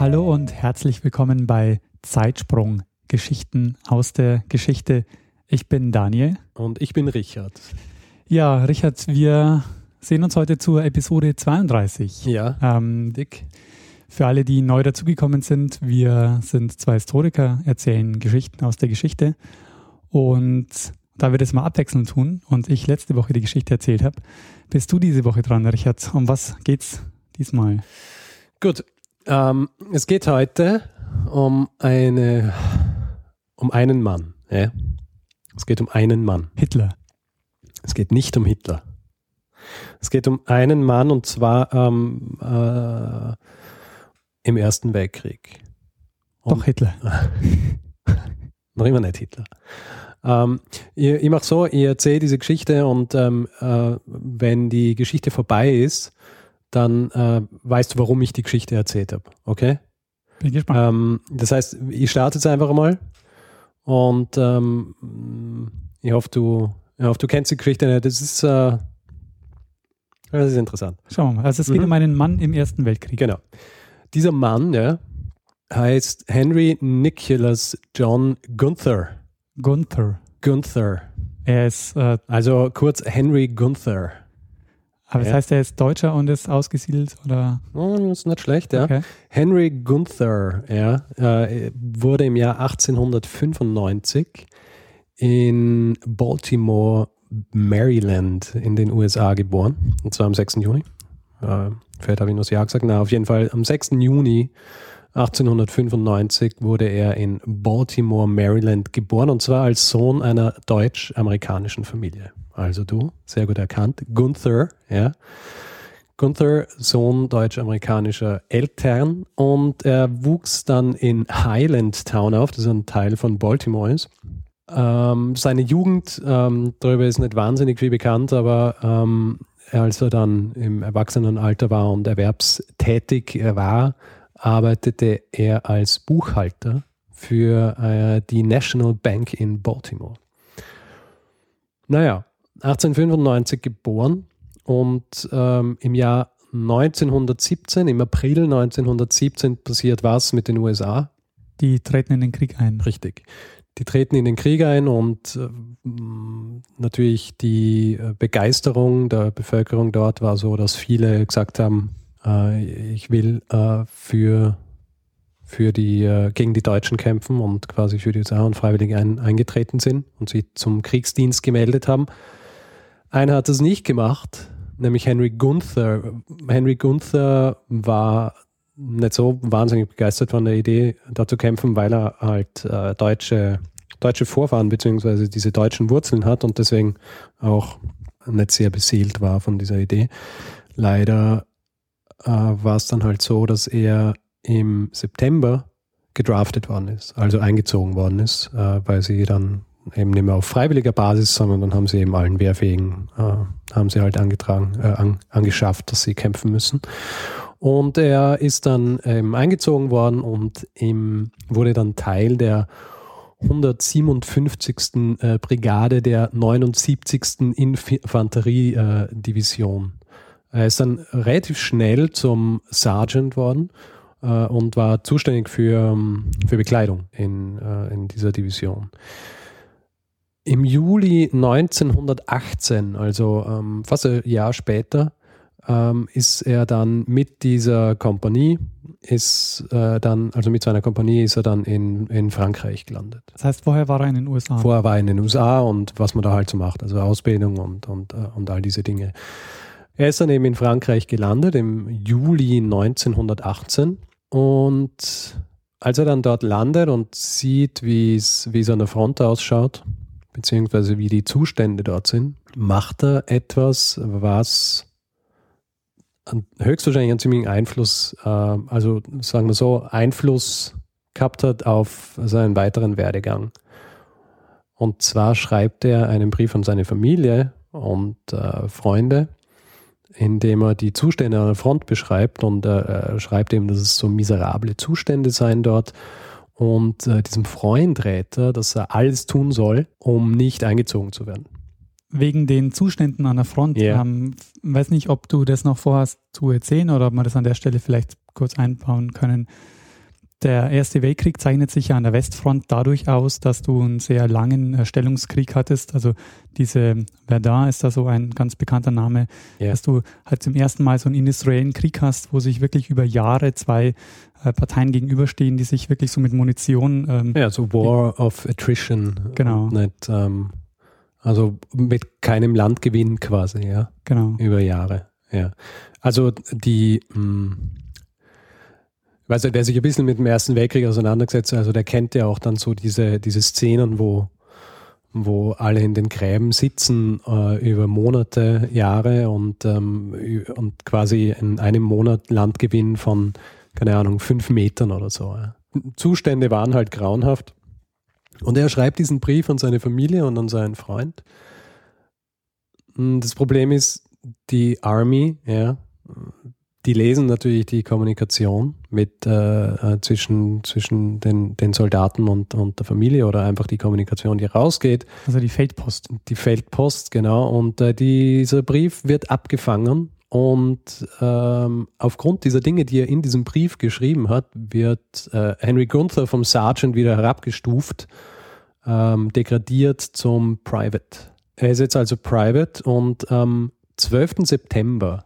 Hallo und herzlich willkommen bei Zeitsprung, Geschichten aus der Geschichte. Ich bin Daniel. Und ich bin Richard. Ja, Richard, wir sehen uns heute zur Episode 32. Ja. Ähm, Dick, für alle, die neu dazugekommen sind, wir sind zwei Historiker, erzählen Geschichten aus der Geschichte. Und da wir das mal abwechselnd tun und ich letzte Woche die Geschichte erzählt habe, bist du diese Woche dran, Richard. Um was geht's diesmal? Gut, ähm, es geht heute um eine, um einen Mann. Ja? Es geht um einen Mann. Hitler. Es geht nicht um Hitler. Es geht um einen Mann und zwar ähm, äh, im Ersten Weltkrieg. Um, Doch Hitler. noch immer nicht Hitler. Ähm, ich, ich mache so, ich erzähle diese Geschichte und ähm, äh, wenn die Geschichte vorbei ist, dann äh, weißt du, warum ich die Geschichte erzählt habe. Okay? Bin gespannt. Ähm, das heißt, ich starte jetzt einfach mal und ähm, ich hoffe, du, ich hoffe, du kennst die Geschichte. Das ist, äh, das ist interessant. Schauen wir mal. Also es geht Mhm. um einen Mann im Ersten Weltkrieg. Genau. Dieser Mann ja, heißt Henry Nicholas John Gunther. Gunther. Gunther. Er ist, äh, Also kurz Henry Gunther. Aber das heißt, er ist Deutscher und ist ausgesiedelt oder? Oh, das ist nicht schlecht, ja. Okay. Henry Gunther ja, äh, wurde im Jahr 1895 in Baltimore, Maryland in den USA geboren. Und zwar am 6. Juni. Äh, vielleicht habe ich nur das Jahr gesagt. Na, auf jeden Fall am 6. Juni 1895 wurde er in Baltimore, Maryland geboren. Und zwar als Sohn einer deutsch-amerikanischen Familie. Also du, sehr gut erkannt. Gunther, ja. Gunther, Sohn deutsch-amerikanischer Eltern und er wuchs dann in Highland Town auf, das ein Teil von Baltimore ist. Ähm, seine Jugend, ähm, darüber ist nicht wahnsinnig viel bekannt, aber ähm, als er dann im Erwachsenenalter war und erwerbstätig war, arbeitete er als Buchhalter für äh, die National Bank in Baltimore. Naja, 1895 geboren und ähm, im Jahr 1917, im April 1917 passiert was mit den USA. Die treten in den Krieg ein. Richtig. Die treten in den Krieg ein und äh, natürlich die äh, Begeisterung der Bevölkerung dort war so, dass viele gesagt haben, äh, ich will äh, für, für die, gegen die Deutschen kämpfen und quasi für die USA und freiwillig ein, eingetreten sind und sich zum Kriegsdienst gemeldet haben. Einer hat das nicht gemacht, nämlich Henry Gunther. Henry Gunther war nicht so wahnsinnig begeistert von der Idee, da zu kämpfen, weil er halt äh, deutsche, deutsche Vorfahren beziehungsweise diese deutschen Wurzeln hat und deswegen auch nicht sehr beseelt war von dieser Idee. Leider äh, war es dann halt so, dass er im September gedraftet worden ist, also eingezogen worden ist, äh, weil sie dann eben nicht mehr auf freiwilliger Basis, sondern dann haben sie eben allen Wehrfähigen, äh, haben sie halt angetragen, äh, an, angeschafft, dass sie kämpfen müssen. Und er ist dann ähm, eingezogen worden und im, wurde dann Teil der 157. Äh, Brigade der 79. Infanteriedivision. Er ist dann relativ schnell zum Sergeant worden äh, und war zuständig für, ähm, für Bekleidung in, äh, in dieser Division. Im Juli 1918, also ähm, fast ein Jahr später, ähm, ist er dann mit dieser Kompanie, ist äh, dann, also mit seiner Kompanie ist er dann in, in Frankreich gelandet. Das heißt, vorher war er in den USA. Vorher war er in den USA und was man da halt so macht, also Ausbildung und, und, äh, und all diese Dinge. Er ist dann eben in Frankreich gelandet im Juli 1918 und als er dann dort landet und sieht, wie es wie es an der Front ausschaut, beziehungsweise wie die Zustände dort sind, macht er etwas, was höchstwahrscheinlich einen ziemlichen Einfluss, äh, also sagen wir so, Einfluss gehabt hat auf seinen weiteren Werdegang. Und zwar schreibt er einen Brief an seine Familie und äh, Freunde, in dem er die Zustände an der Front beschreibt und äh, er schreibt eben, dass es so miserable Zustände seien dort und äh, diesem Freund rät er, dass er alles tun soll, um nicht eingezogen zu werden. Wegen den Zuständen an der Front. Ja. Ähm, weiß nicht, ob du das noch vorhast zu erzählen oder ob wir das an der Stelle vielleicht kurz einbauen können. Der Erste Weltkrieg zeichnet sich ja an der Westfront dadurch aus, dass du einen sehr langen äh, Stellungskrieg hattest. Also diese Verdun ist da so ein ganz bekannter Name, Ja. dass du halt zum ersten Mal so einen industriellen Krieg hast, wo sich wirklich über Jahre zwei äh, Parteien gegenüberstehen, die sich wirklich so mit Munition ähm, Ja, so War of Attrition. Genau. Nicht, ähm, also mit keinem Landgewinn quasi, ja, genau. über Jahre. Ja. Also die, mh, nicht, wer sich ein bisschen mit dem Ersten Weltkrieg auseinandergesetzt hat, also der kennt ja auch dann so diese, diese Szenen, wo, wo alle in den Gräben sitzen äh, über Monate, Jahre und, ähm, und quasi in einem Monat Landgewinn von, keine Ahnung, fünf Metern oder so. Ja. Zustände waren halt grauenhaft. Und er schreibt diesen Brief an seine Familie und an seinen Freund. Mm, Das Problem ist, die Army, ja, die lesen natürlich die Kommunikation mit äh, äh, zwischen, zwischen den, den Soldaten und, und der Familie oder einfach die Kommunikation, die rausgeht, Also die Feldpost. die Feldpost, genau. Und äh, dieser Brief wird abgefangen und ähm, aufgrund dieser Dinge, die er in diesem Brief geschrieben hat, wird äh, Henry Gunther vom Sergeant wieder herabgestuft, ähm, degradiert zum Private. Er ist jetzt also Private und am 12. September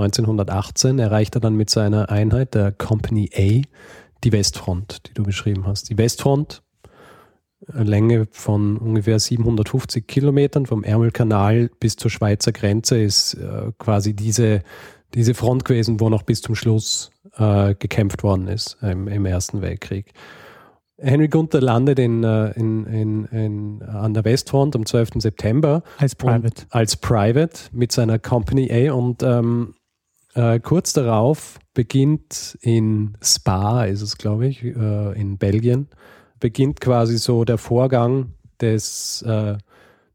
1918 erreicht er dann mit seiner Einheit, der Company A, die Westfront, die du beschrieben hast. Die Westfront, eine Länge von ungefähr 750 Kilometern vom Ärmelkanal bis zur Schweizer Grenze ist äh, quasi diese, diese Front gewesen, wo noch bis zum Schluss äh, gekämpft worden ist im, im Ersten Weltkrieg. Henry Gunther landet in, äh, in, in, in, an der Westfront am 12. September Als Private. als Private mit seiner Company A und ähm, äh, kurz darauf beginnt in Spa, ist es glaube ich, äh, in Belgien, beginnt quasi so der Vorgang des, äh,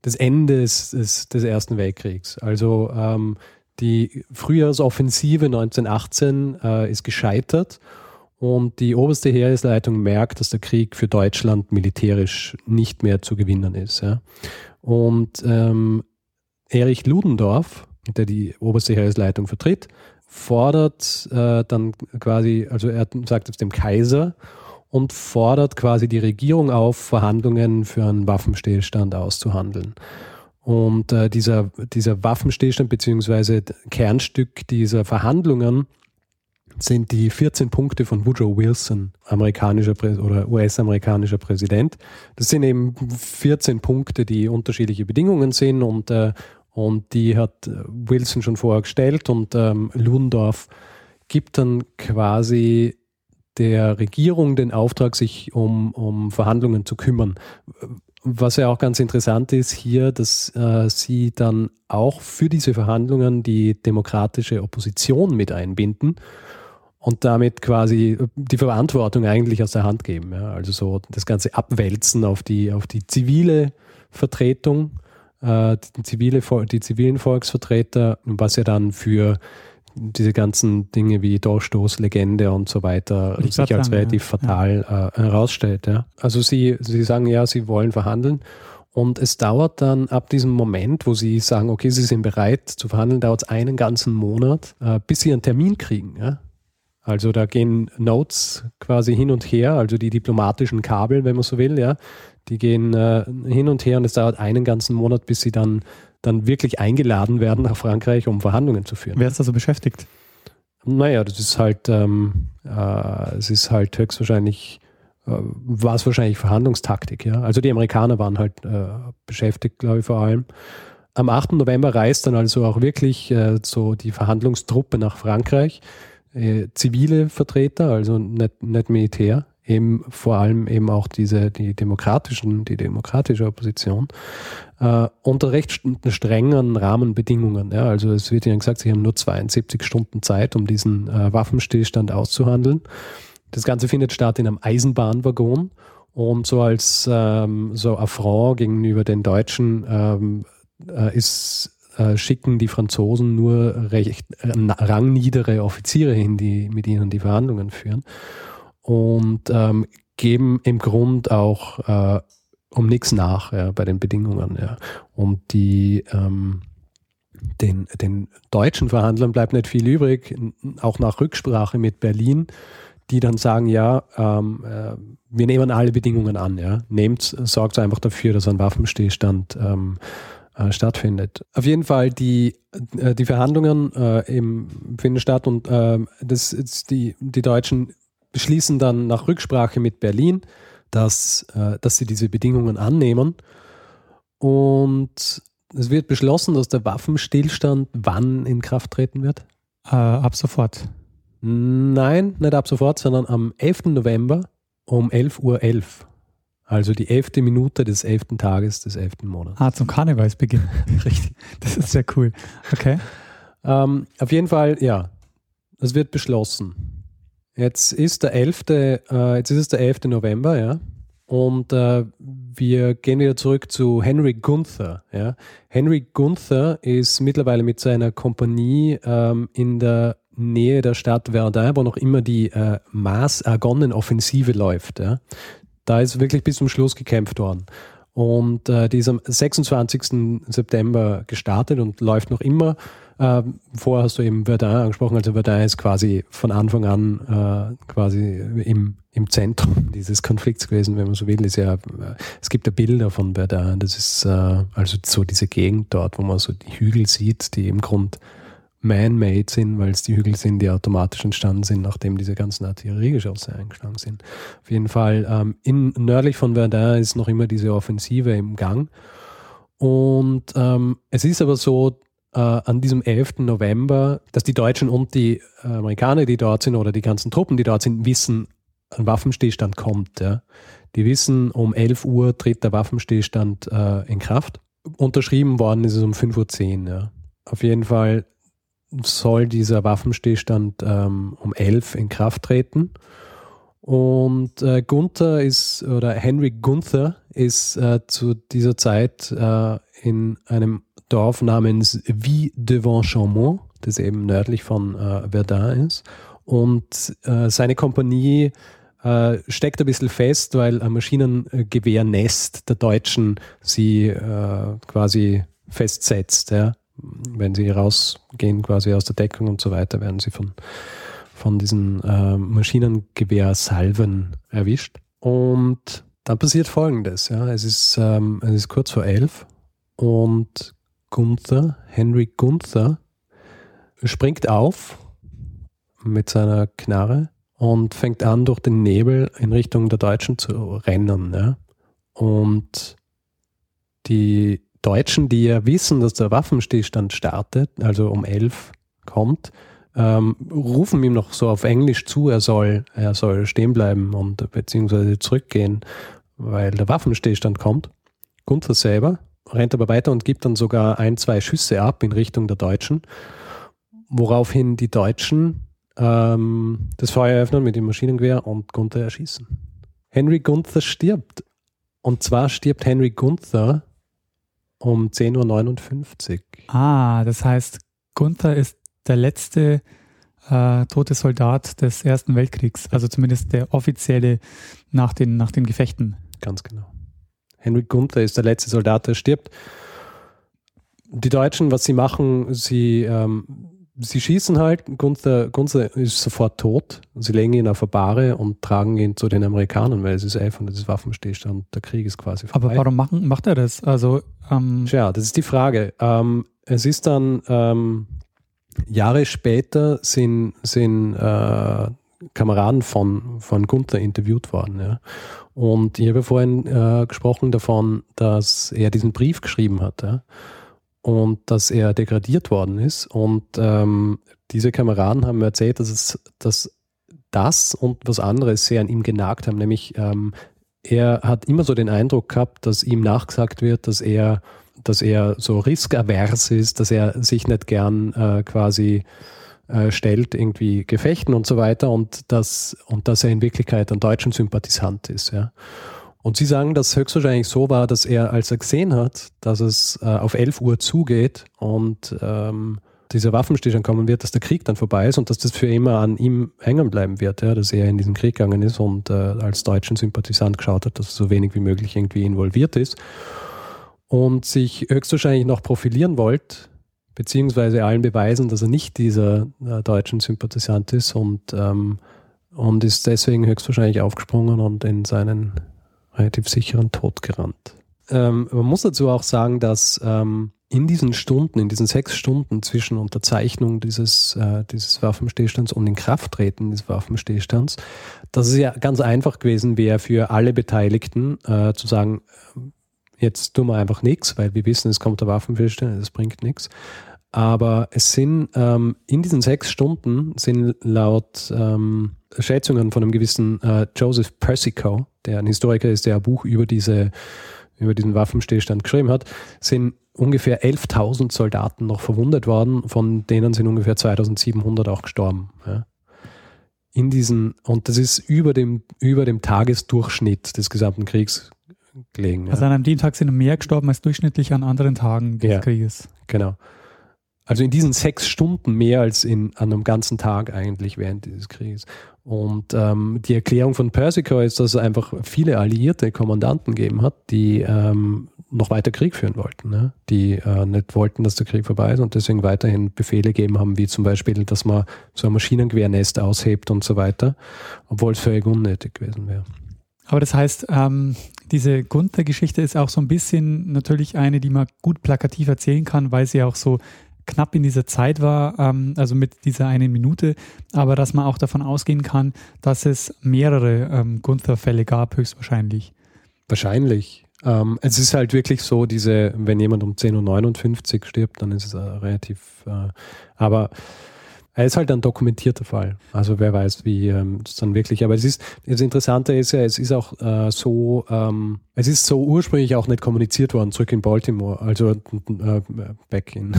des Endes des, des Ersten Weltkriegs. Also ähm, die Frühjahrsoffensive 1918 äh, ist gescheitert und die oberste Heeresleitung merkt, dass der Krieg für Deutschland militärisch nicht mehr zu gewinnen ist. Ja. Und ähm, Erich Ludendorff, der die oberste Heeresleitung vertritt, fordert äh, dann quasi, also er sagt es dem Kaiser und fordert quasi die Regierung auf, Verhandlungen für einen Waffenstillstand auszuhandeln. Und äh, dieser, dieser Waffenstillstand beziehungsweise Kernstück dieser Verhandlungen sind die 14 Punkte von Woodrow Wilson, amerikanischer Prä oder US-amerikanischer Präsident. Das sind eben 14 Punkte, die unterschiedliche Bedingungen sind und, äh, und die hat Wilson schon vorher gestellt und ähm, Ludendorff gibt dann quasi der Regierung den Auftrag, sich um, um Verhandlungen zu kümmern. Was ja auch ganz interessant ist hier, dass äh, sie dann auch für diese Verhandlungen die demokratische Opposition mit einbinden und damit quasi die Verantwortung eigentlich aus der Hand geben. Ja. Also so das Ganze abwälzen auf die, auf die zivile Vertretung, äh, die, zivile, die zivilen Volksvertreter, was ja dann für diese ganzen Dinge wie Durchstoß, Legende und so weiter sich als sagen, relativ ja. fatal äh, herausstellt. Ja. Also sie, sie sagen ja, sie wollen verhandeln und es dauert dann ab diesem Moment, wo sie sagen, okay, sie sind bereit zu verhandeln, dauert es einen ganzen Monat, äh, bis sie einen Termin kriegen. Ja. Also da gehen Notes quasi hin und her, also die diplomatischen Kabel, wenn man so will, ja, die gehen äh, hin und her und es dauert einen ganzen Monat, bis sie dann, dann wirklich eingeladen werden nach Frankreich, um Verhandlungen zu führen. Wer ist da so beschäftigt? Naja, das ist halt, ähm, äh, es ist halt höchstwahrscheinlich, äh, war es wahrscheinlich Verhandlungstaktik, ja. Also die Amerikaner waren halt äh, beschäftigt, glaube ich, vor allem. Am 8. November reist dann also auch wirklich äh, so die Verhandlungstruppe nach Frankreich. Äh, zivile Vertreter, also nicht, nicht Militär, eben vor allem eben auch diese, die demokratischen, die demokratische Opposition, äh, unter recht strengen Rahmenbedingungen. Ja. Also es wird ihnen gesagt, sie haben nur 72 Stunden Zeit, um diesen äh, Waffenstillstand auszuhandeln. Das Ganze findet statt in einem Eisenbahnwaggon und so als ähm, so Affront gegenüber den Deutschen ähm, äh, ist äh, schicken die Franzosen nur recht äh, rangniedere Offiziere hin, die mit ihnen die Verhandlungen führen und ähm, geben im Grund auch äh, um nichts nach ja, bei den Bedingungen. Ja. Und die ähm, den, den deutschen Verhandlern bleibt nicht viel übrig, auch nach Rücksprache mit Berlin, die dann sagen, ja, ähm, äh, wir nehmen alle Bedingungen an, ja. Nehmt, sorgt einfach dafür, dass ein Waffenstillstand ähm, äh, stattfindet. Auf jeden Fall die, äh, die Verhandlungen äh, im, finden statt und äh, das, die, die Deutschen beschließen dann nach Rücksprache mit Berlin, dass, äh, dass sie diese Bedingungen annehmen. Und es wird beschlossen, dass der Waffenstillstand wann in Kraft treten wird? Äh, ab sofort. Nein, nicht ab sofort, sondern am 11. November um 11.11 Uhr. 11. Also die elfte Minute des elften Tages des elften Monats. Ah, zum Karnevalsbeginn. Richtig. Das ist sehr cool. Okay. Ähm, auf jeden Fall, ja, es wird beschlossen. Jetzt ist der 11., äh, jetzt ist es der 11. November, ja. Und äh, wir gehen wieder zurück zu Henry Gunther. Ja. Henry Gunther ist mittlerweile mit seiner Kompanie ähm, in der Nähe der Stadt Verdun, wo noch immer die äh, Maas-Argonnen-Offensive läuft. Ja. Da ist wirklich bis zum Schluss gekämpft worden. Und äh, die ist am 26. September gestartet und läuft noch immer. Äh, vorher hast du eben Verdun angesprochen, also Verdun ist quasi von Anfang an äh, quasi im, im Zentrum dieses Konflikts gewesen, wenn man so will. Ist ja, äh, es gibt ja Bilder von Verdun, das ist äh, also so diese Gegend dort, wo man so die Hügel sieht, die im Grund man-made sind, weil es die Hügel sind, die automatisch entstanden sind, nachdem diese ganzen Artilleriegeschosse eingeschlagen sind. Auf jeden Fall, ähm, in, nördlich von Verdun ist noch immer diese Offensive im Gang. Und ähm, es ist aber so, äh, an diesem 11. November, dass die Deutschen und die Amerikaner, die dort sind, oder die ganzen Truppen, die dort sind, wissen, ein Waffenstillstand kommt. Ja. Die wissen, um 11 Uhr tritt der Waffenstillstand äh, in Kraft. Unterschrieben worden ist es um 5.10 Uhr. Ja. Auf jeden Fall soll dieser Waffenstillstand ähm, um 11 in Kraft treten. Und äh, Gunther ist, oder Henry Gunther ist äh, zu dieser Zeit äh, in einem Dorf namens Vie devant Chaumont, das eben nördlich von äh, Verdun ist. Und äh, seine Kompanie äh, steckt ein bisschen fest, weil ein Maschinengewehrnest der Deutschen sie äh, quasi festsetzt. Ja wenn sie rausgehen quasi aus der Deckung und so weiter, werden sie von, von diesen äh, Maschinengewehrsalven erwischt. Und dann passiert folgendes, ja, es ist, ähm, es ist kurz vor elf und Gunther, Henry Gunther, springt auf mit seiner Knarre und fängt an, durch den Nebel in Richtung der Deutschen zu rennen. Ja. Und die Deutschen, die ja wissen, dass der Waffenstillstand startet, also um elf kommt, ähm, rufen ihm noch so auf Englisch zu, er soll, er soll stehen bleiben und beziehungsweise zurückgehen, weil der Waffenstillstand kommt. Gunther selber rennt aber weiter und gibt dann sogar ein, zwei Schüsse ab in Richtung der Deutschen, woraufhin die Deutschen ähm, das Feuer öffnen mit dem Maschinengewehr und Gunther erschießen. Henry Gunther stirbt. Und zwar stirbt Henry Gunther um 10.59 Uhr. Ah, das heißt, Gunther ist der letzte äh, tote Soldat des Ersten Weltkriegs, also zumindest der offizielle nach den, nach den Gefechten. Ganz genau. Henry Gunther ist der letzte Soldat, der stirbt. Die Deutschen, was sie machen, sie ähm, sie schießen halt, Gunther, Gunther ist sofort tot. Sie legen ihn auf eine Bahre und tragen ihn zu den Amerikanern, weil es ist einfach und das ist Waffenstillstand. Der Krieg ist quasi vorbei. Aber warum machen, macht er das? Also, ähm Tja, das ist die Frage. Ähm, es ist dann ähm, Jahre später sind, sind äh, Kameraden von, von Gunther interviewt worden. Ja. Und ich habe vorhin äh, gesprochen davon, dass er diesen Brief geschrieben hat. Ja und dass er degradiert worden ist. Und ähm, diese Kameraden haben mir erzählt, dass, es, dass das und was anderes sehr an ihm genagt haben, nämlich ähm, er hat immer so den Eindruck gehabt, dass ihm nachgesagt wird, dass er, dass er so riskavers ist, dass er sich nicht gern äh, quasi äh, stellt, irgendwie Gefechten und so weiter und dass, und dass er in Wirklichkeit ein deutschen Sympathisant ist. Ja. Und sie sagen, dass höchstwahrscheinlich so war, dass er, als er gesehen hat, dass es äh, auf 11 Uhr zugeht und ähm, dieser Waffenstillstand kommen wird, dass der Krieg dann vorbei ist und dass das für immer an ihm hängen bleiben wird, ja, dass er in diesen Krieg gegangen ist und äh, als deutschen Sympathisant geschaut hat, dass er so wenig wie möglich irgendwie involviert ist und sich höchstwahrscheinlich noch profilieren wollte, beziehungsweise allen beweisen, dass er nicht dieser äh, deutschen Sympathisant ist und, ähm, und ist deswegen höchstwahrscheinlich aufgesprungen und in seinen relativ sicheren Tod gerannt. Ähm, man muss dazu auch sagen, dass ähm, in diesen Stunden, in diesen sechs Stunden zwischen Unterzeichnung dieses, äh, dieses Waffenstillstands und Inkrafttreten des Waffenstillstands, dass es ja ganz einfach gewesen wäre für alle Beteiligten äh, zu sagen, jetzt tun wir einfach nichts, weil wir wissen, es kommt der Waffenstillstand, es bringt nichts. Aber es sind ähm, in diesen sechs Stunden sind laut ähm, Schätzungen von einem gewissen äh, Joseph Persico, der ein Historiker ist, der ein Buch über diese über diesen Waffenstillstand geschrieben hat, sind ungefähr 11.000 Soldaten noch verwundet worden, von denen sind ungefähr 2.700 auch gestorben. Ja. In diesen, und das ist über dem, über dem Tagesdurchschnitt des gesamten Kriegs gelegen. Also an einem Dienstag sind mehr gestorben als durchschnittlich an anderen Tagen des ja, Krieges. Genau. Also in diesen sechs Stunden mehr als in, an einem ganzen Tag eigentlich während dieses Krieges. Und ähm, die Erklärung von Persico ist, dass es einfach viele alliierte Kommandanten gegeben hat, die ähm, noch weiter Krieg führen wollten, ne? die äh, nicht wollten, dass der Krieg vorbei ist und deswegen weiterhin Befehle gegeben haben, wie zum Beispiel, dass man so ein Maschinengewehrnest aushebt und so weiter, obwohl es völlig unnötig gewesen wäre. Aber das heißt, ähm, diese Gunther-Geschichte ist auch so ein bisschen natürlich eine, die man gut plakativ erzählen kann, weil sie auch so knapp in dieser Zeit war, ähm, also mit dieser einen Minute, aber dass man auch davon ausgehen kann, dass es mehrere ähm, Gunther-Fälle gab, höchstwahrscheinlich. Wahrscheinlich. Ähm, es ist halt wirklich so, diese, wenn jemand um 10.59 Uhr stirbt, dann ist es äh, relativ, äh, aber er ist halt ein dokumentierter Fall. Also wer weiß, wie ähm, das dann wirklich. Aber es ist das Interessante ist ja, es ist auch äh, so, ähm, es ist so ursprünglich auch nicht kommuniziert worden zurück in Baltimore, also äh, back in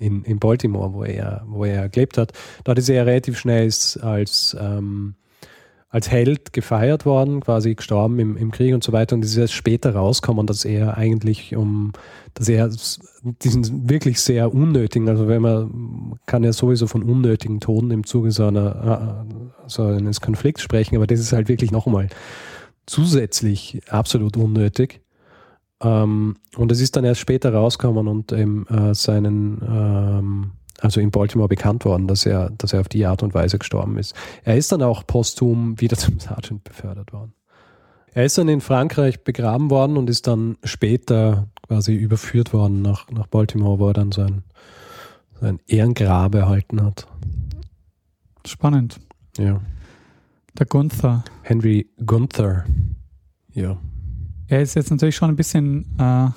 in, in Baltimore, wo er, wo er gelebt hat. Dort ist er relativ schnell als, ähm, als Held gefeiert worden, quasi gestorben im, im Krieg und so weiter. Und es ist erst später rausgekommen, dass er eigentlich um, dass er diesen wirklich sehr unnötigen, also wenn man kann ja sowieso von unnötigen Toten im Zuge so, einer, äh, so eines Konflikts sprechen, aber das ist halt wirklich nochmal zusätzlich absolut unnötig. Ähm, und es ist dann erst später rausgekommen und eben äh, seinen, ähm, also in Baltimore bekannt worden, dass er, dass er auf die Art und Weise gestorben ist. Er ist dann auch posthum wieder zum Sergeant befördert worden. Er ist dann in Frankreich begraben worden und ist dann später quasi überführt worden nach, nach Baltimore, wo er dann sein, sein Ehrengrab erhalten hat. Spannend. Ja. Der Gunther. Henry Gunther. Ja. Er ist jetzt natürlich schon ein bisschen äh,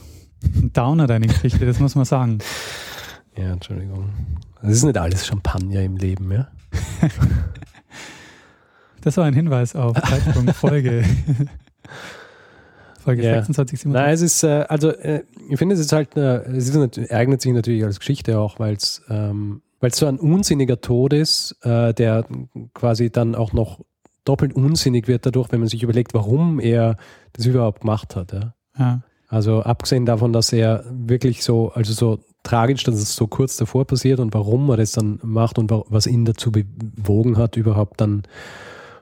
ein Downer, deine Geschichte, das muss man sagen. Ja, Entschuldigung. Es ist nicht alles Champagner im Leben, ja? das war ein Hinweis auf Zeitpunkt Folge. Folge ja. 26, 27. Nein, es ist, äh, also äh, ich finde, es ist halt, äh, es ist, eignet sich natürlich als Geschichte auch, weil es ähm, weil es so ein unsinniger Tod ist, äh, der quasi dann auch noch doppelt unsinnig wird dadurch, wenn man sich überlegt, warum er das überhaupt gemacht hat. Ja. ja. Also abgesehen davon, dass er wirklich so, also so tragisch, dass es so kurz davor passiert und warum er das dann macht und was ihn dazu bewogen hat, überhaupt dann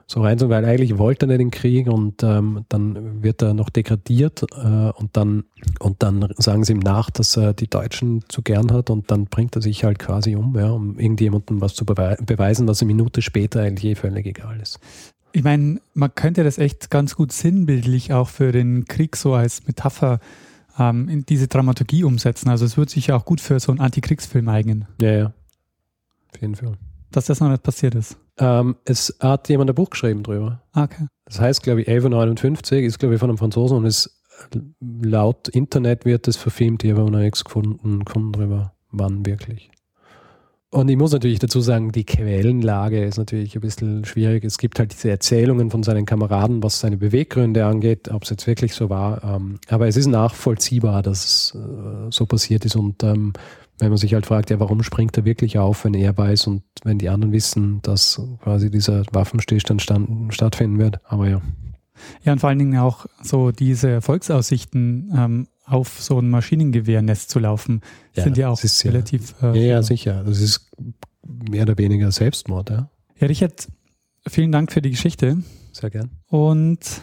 so rein, weil eigentlich wollte er nicht den Krieg und ähm, dann wird er noch degradiert äh, und dann und dann sagen sie ihm nach, dass er die Deutschen zu gern hat und dann bringt er sich halt quasi um, ja, um irgendjemandem was zu beweisen, was eine Minute später eigentlich eh völlig egal ist. Ich meine, man könnte das echt ganz gut sinnbildlich auch für den Krieg so als Metapher ähm, in diese Dramaturgie umsetzen. Also es würde sich ja auch gut für so einen Antikriegsfilm eignen. Ja, ja. Auf jeden Fall. Dass das noch nicht passiert ist. Ähm, es hat jemand ein Buch geschrieben drüber. Ah, okay. Das heißt, glaube ich, Ava 59 ist, glaube ich, von einem Franzosen und es laut Internet wird es verfilmt, ich habe noch nichts gefunden, gefunden drüber, wann wirklich. Und ich muss natürlich dazu sagen, die Quellenlage ist natürlich ein bisschen schwierig. Es gibt halt diese Erzählungen von seinen Kameraden, was seine Beweggründe angeht, ob es jetzt wirklich so war. Ähm, aber es ist nachvollziehbar, dass es äh, so passiert ist. Und ähm, wenn man sich halt fragt, ja, warum springt er wirklich auf, wenn er weiß und wenn die anderen wissen, dass quasi dieser Waffenstillstand stand, stattfinden wird. Aber ja. Ja, und vor allen Dingen auch so diese Erfolgsaussichten ähm, auf so ein Maschinengewehrnest zu laufen, ja, sind ja auch relativ. Ja, äh, ja, sicher. Das ist mehr oder weniger Selbstmord, ja. Ja, Richard, vielen Dank für die Geschichte. Sehr gern. Und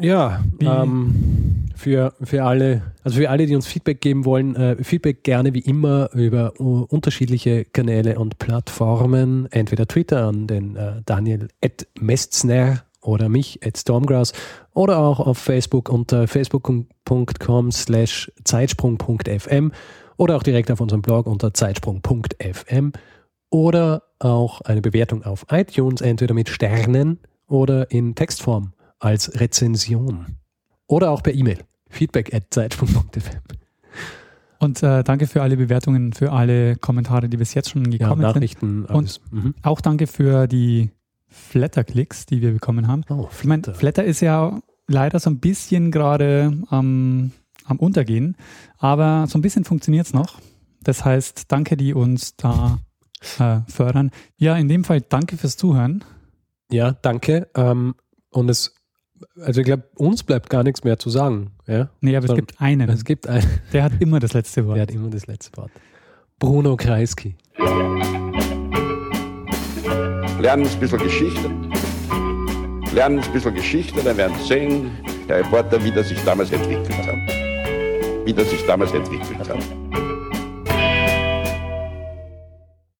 ja, ähm, für, für alle, also für alle, die uns Feedback geben wollen, äh, Feedback gerne wie immer über uh, unterschiedliche Kanäle und Plattformen, entweder Twitter an den äh, Daniel Mestner oder mich at Stormgrass oder auch auf Facebook unter facebook.com slash zeitsprung.fm oder auch direkt auf unserem Blog unter zeitsprung.fm oder auch eine Bewertung auf iTunes, entweder mit Sternen oder in Textform als Rezension oder auch per E-Mail. Feedback at zeitsprung.fm. Und äh, danke für alle Bewertungen, für alle Kommentare, die bis jetzt schon gekommen ja, Nachrichten, sind. Alles. Und mhm. auch danke für die Flatter-Klicks, die wir bekommen haben. Oh, Flatter. Ich meine, Flatter ist ja leider so ein bisschen gerade am, am Untergehen, aber so ein bisschen funktioniert es noch. Das heißt, danke, die uns da äh, fördern. Ja, in dem Fall danke fürs Zuhören. Ja, danke. Ähm, und es, also ich glaube, uns bleibt gar nichts mehr zu sagen. Ja? Nee, aber Sondern, es gibt einen. Es gibt einen. Der hat immer das letzte Wort. Der hat immer das letzte Wort. Bruno Kreisky lernen ein bisschen Geschichte. Lernen ein bisschen Geschichte, dann werden Sie sehen, der Reporter, wie das sich damals entwickelt hat. Wie das sich damals entwickelt hat.